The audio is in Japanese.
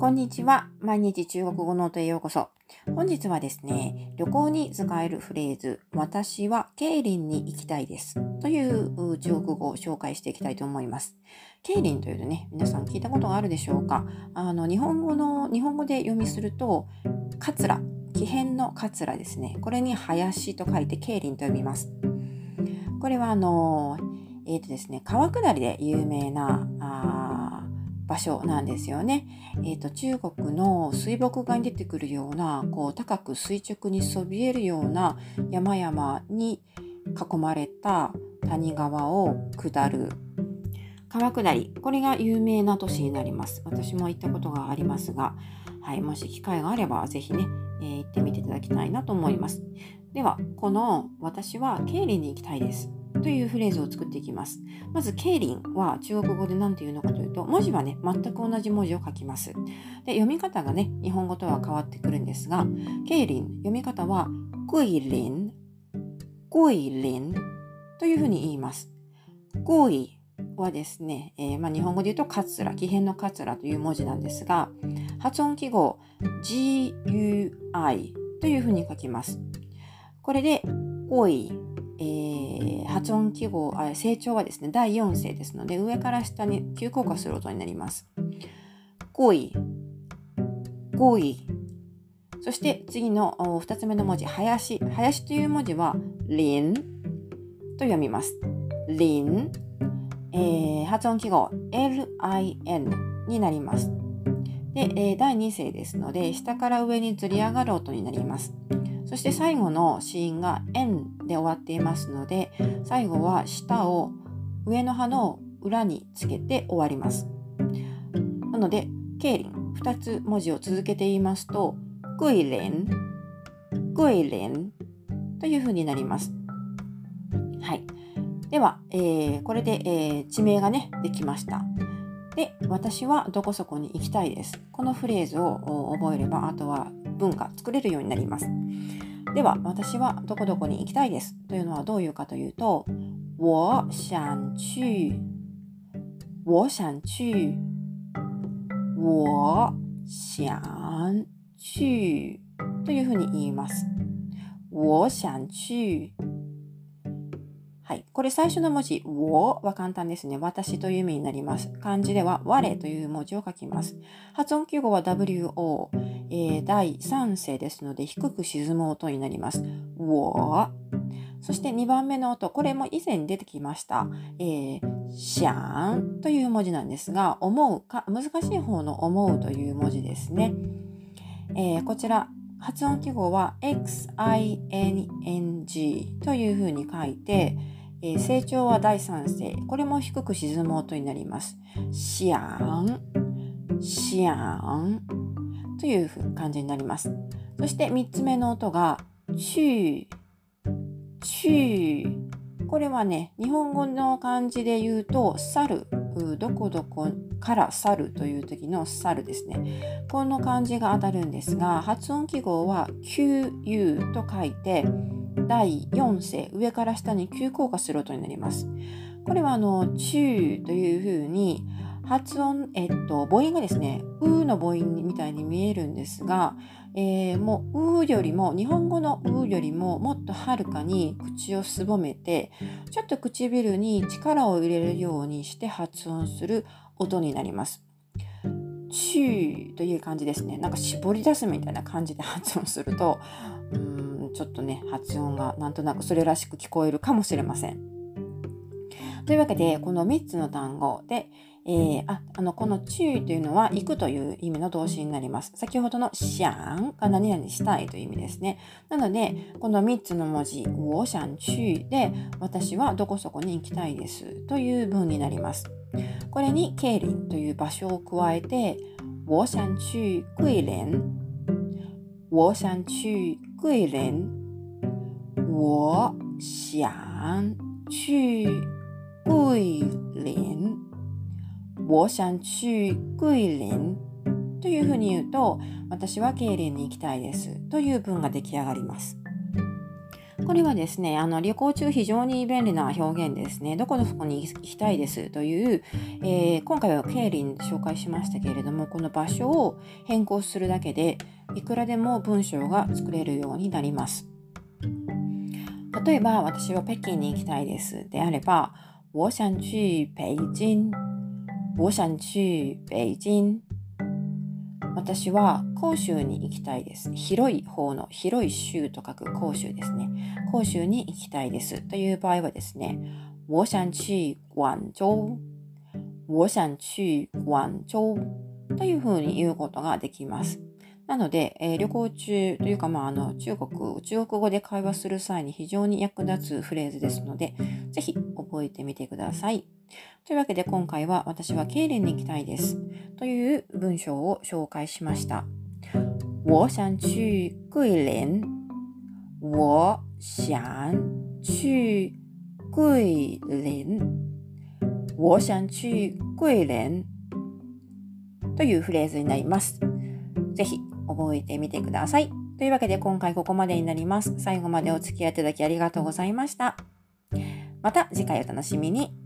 こんにちは。毎日中国語ノートへようこそ。本日はですね、旅行に使えるフレーズ、私はケイリンに行きたいです。という中国語を紹介していきたいと思います。ケイリンというとね、皆さん聞いたことがあるでしょうか？あの、日本語の、日本語で読みすると、カツラ、木偏のカツラですね。これに林と書いてケイリンと読みます。これはあの、えっ、ー、とですね、川下りで有名な、場所なんですよね。えっ、ー、と、中国の水墨画に出てくるような、こう、高く垂直にそびえるような山々に囲まれた谷川を下る川下り。これが有名な都市になります。私も行ったことがありますが、はい、もし機会があれば、ぜひね、えー、行ってみていただきたいなと思います。では、この私は経理に行きたいです。というフレーズを作っていきます。まず、ケイリンは中国語で何て言うのかというと、文字はね、全く同じ文字を書きます。で、読み方がね、日本語とは変わってくるんですが、ケイリン、読み方は、グイリン、グイリンというふうに言います。グイはですね、えー、まあ、日本語で言うと、カツラ、木偏のカツラという文字なんですが、発音記号、GUI というふうに書きます。これで、グイえー、発音記号あ、成長はですね、第4声ですので、上から下に急降下する音になります。5位、5位。そして次の2つ目の文字、林。林という文字は、リンと読みます。リン。えー、発音記号、LIN になります。で、えー、第2声ですので、下から上にずり上がる音になります。そして最後の子音が N で終わっていますので、最後は下を上の歯の裏につけて終わります。なので、ケイリン、2つ文字を続けて言いますと、グイレン、グイレンというふうになります。はい。では、えー、これで、えー、地名がね、できました。で、私はどこそこに行きたいです。このフレーズを覚えれば、あとは文が作れるようになります。では、私はどこどこに行きたいですというのはどういうかというと、我想去、我想去、我想去というふうに言います。我想去はい。これ最初の文字、我は簡単ですね。私という意味になります。漢字では我という文字を書きます。発音記号は WO、えー、第3声ですので低く沈む音になります。我。そして2番目の音、これも以前出てきました。えー、シャーンという文字なんですが、思うか、難しい方の思うという文字ですね。えー、こちら、発音記号は XING というふうに書いて、えー、成長は第三声。これも低く沈む音になります。シャーン、シャーンという感じになります。そして3つ目の音が、チュー、チュー。これはね、日本語の漢字で言うと、猿、どこどこから去るという時の去るですね。この漢字が当たるんですが、発音記号は QU と書いて、第4声、上から下に急降下する音になります。これはあの、中というふうに、発音、えっと、母音がですね、うの母音みたいに見えるんですが、えー、もう、うよりも、日本語のうよりももっとはるかに口をすぼめて、ちょっと唇に力を入れるようにして発音する音になります。チューという感じですね。なんか絞り出すみたいな感じで発音すると、うん、ちょっとね、発音がなんとなくそれらしく聞こえるかもしれません。というわけで、この3つの単語で、えー、ああのこの注意というのは行くという意味の動詞になります。先ほどのシャンが何々したいという意味ですね。なので、この3つの文字、我想去で私はどこそこに行きたいですという文になります。これにケイリンという場所を加えて、我想去桂林。我想去桂林。我想去我想去桂林というふうに言うと、私は桂林に行きたいですという文が出来上がります。これはですね、あの旅行中非常に便利な表現ですね。どこのそこに行きたいですという、えー、今回は経理に紹介しましたけれども、この場所を変更するだけで、いくらでも文章が作れるようになります。例えば、私は北京に行きたいですであれば、我想去北京。我想去北京。私は広州に行きたいです。広い方の広い州と書く広州ですね。広州に行きたいです。という場合はですね、我想去广州。我想去广州というふうに言うことができます。なので、えー、旅行中というか、まあ、あの中国、中国語で会話する際に非常に役立つフレーズですので、ぜひ覚えてみてください。というわけで今回は私は経連に行きたいです。という文章を紹介しました。我想去桂林。我想去桂林。我想去桂林。というフレーズになります。ぜひ覚えてみてください。というわけで今回ここまでになります。最後までお付き合いいただきありがとうございました。また次回お楽しみに。